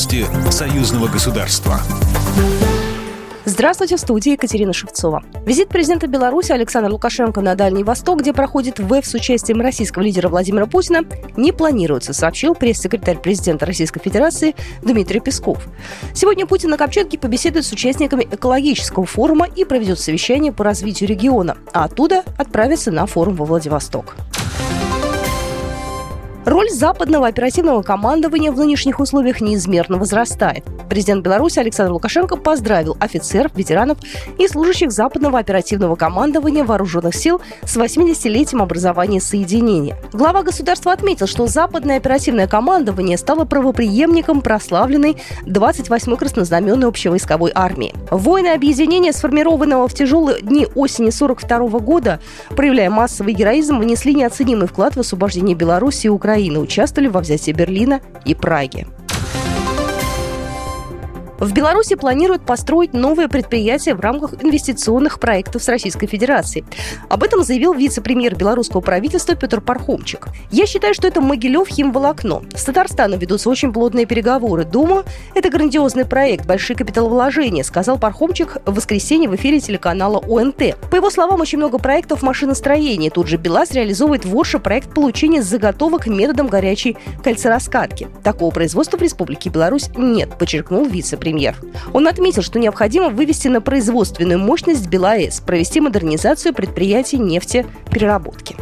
Новости союзного государства. Здравствуйте, в студии Екатерина Шевцова. Визит президента Беларуси Александра Лукашенко на Дальний Восток, где проходит ВЭФ с участием российского лидера Владимира Путина, не планируется, сообщил пресс-секретарь президента Российской Федерации Дмитрий Песков. Сегодня Путин на Камчатке побеседует с участниками экологического форума и проведет совещание по развитию региона, а оттуда отправится на форум во Владивосток. Роль западного оперативного командования в нынешних условиях неизмерно возрастает. Президент Беларуси Александр Лукашенко поздравил офицеров, ветеранов и служащих западного оперативного командования вооруженных сил с 80-летием образования соединения. Глава государства отметил, что западное оперативное командование стало правоприемником прославленной 28-й краснознаменной общевойсковой армии. Воины объединения, сформированного в тяжелые дни осени 42 года, проявляя массовый героизм, внесли неоценимый вклад в освобождение Беларуси и Украины Украины участвовали во взятии Берлина и Праги. В Беларуси планируют построить новое предприятие в рамках инвестиционных проектов с Российской Федерацией. Об этом заявил вице-премьер белорусского правительства Петр Пархомчик. «Я считаю, что это Могилев химволокно. С Татарстаном ведутся очень плотные переговоры. Думаю, это грандиозный проект, большие капиталовложения», сказал Пархомчик в воскресенье в эфире телеканала ОНТ. По его словам, очень много проектов машиностроения. Тут же БелАЗ реализовывает в Орше проект получения заготовок методом горячей кольцераскатки. Такого производства в Республике Беларусь нет, подчеркнул вице-премьер премьер. Он отметил, что необходимо вывести на производственную мощность БелАЭС, провести модернизацию предприятий нефтепереработки.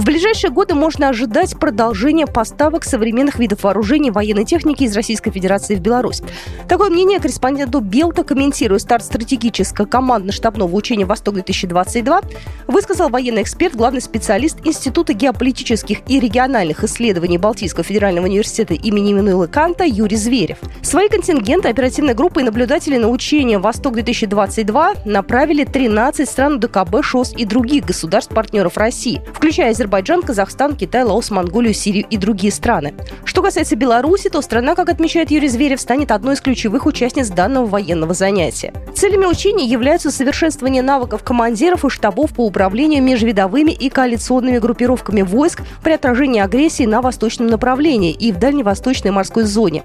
В ближайшие годы можно ожидать продолжения поставок современных видов вооружений военной техники из Российской Федерации в Беларусь. Такое мнение корреспонденту Белта, комментируя старт стратегического командно-штабного учения «Восток-2022», высказал военный эксперт, главный специалист Института геополитических и региональных исследований Балтийского федерального университета имени Минуила Канта Юрий Зверев. Свои контингенты оперативной группы и наблюдатели на учение «Восток-2022» направили 13 стран ДКБ, ШОС и других государств-партнеров России, включая Азербайджан, Казахстан, Китай, Лаос, Монголию, Сирию и другие страны. Что касается Беларуси, то страна, как отмечает Юрий Зверев, станет одной из ключевых участниц данного военного занятия. Целями учений являются совершенствование навыков командиров и штабов по управлению межвидовыми и коалиционными группировками войск при отражении агрессии на восточном направлении и в дальневосточной морской зоне.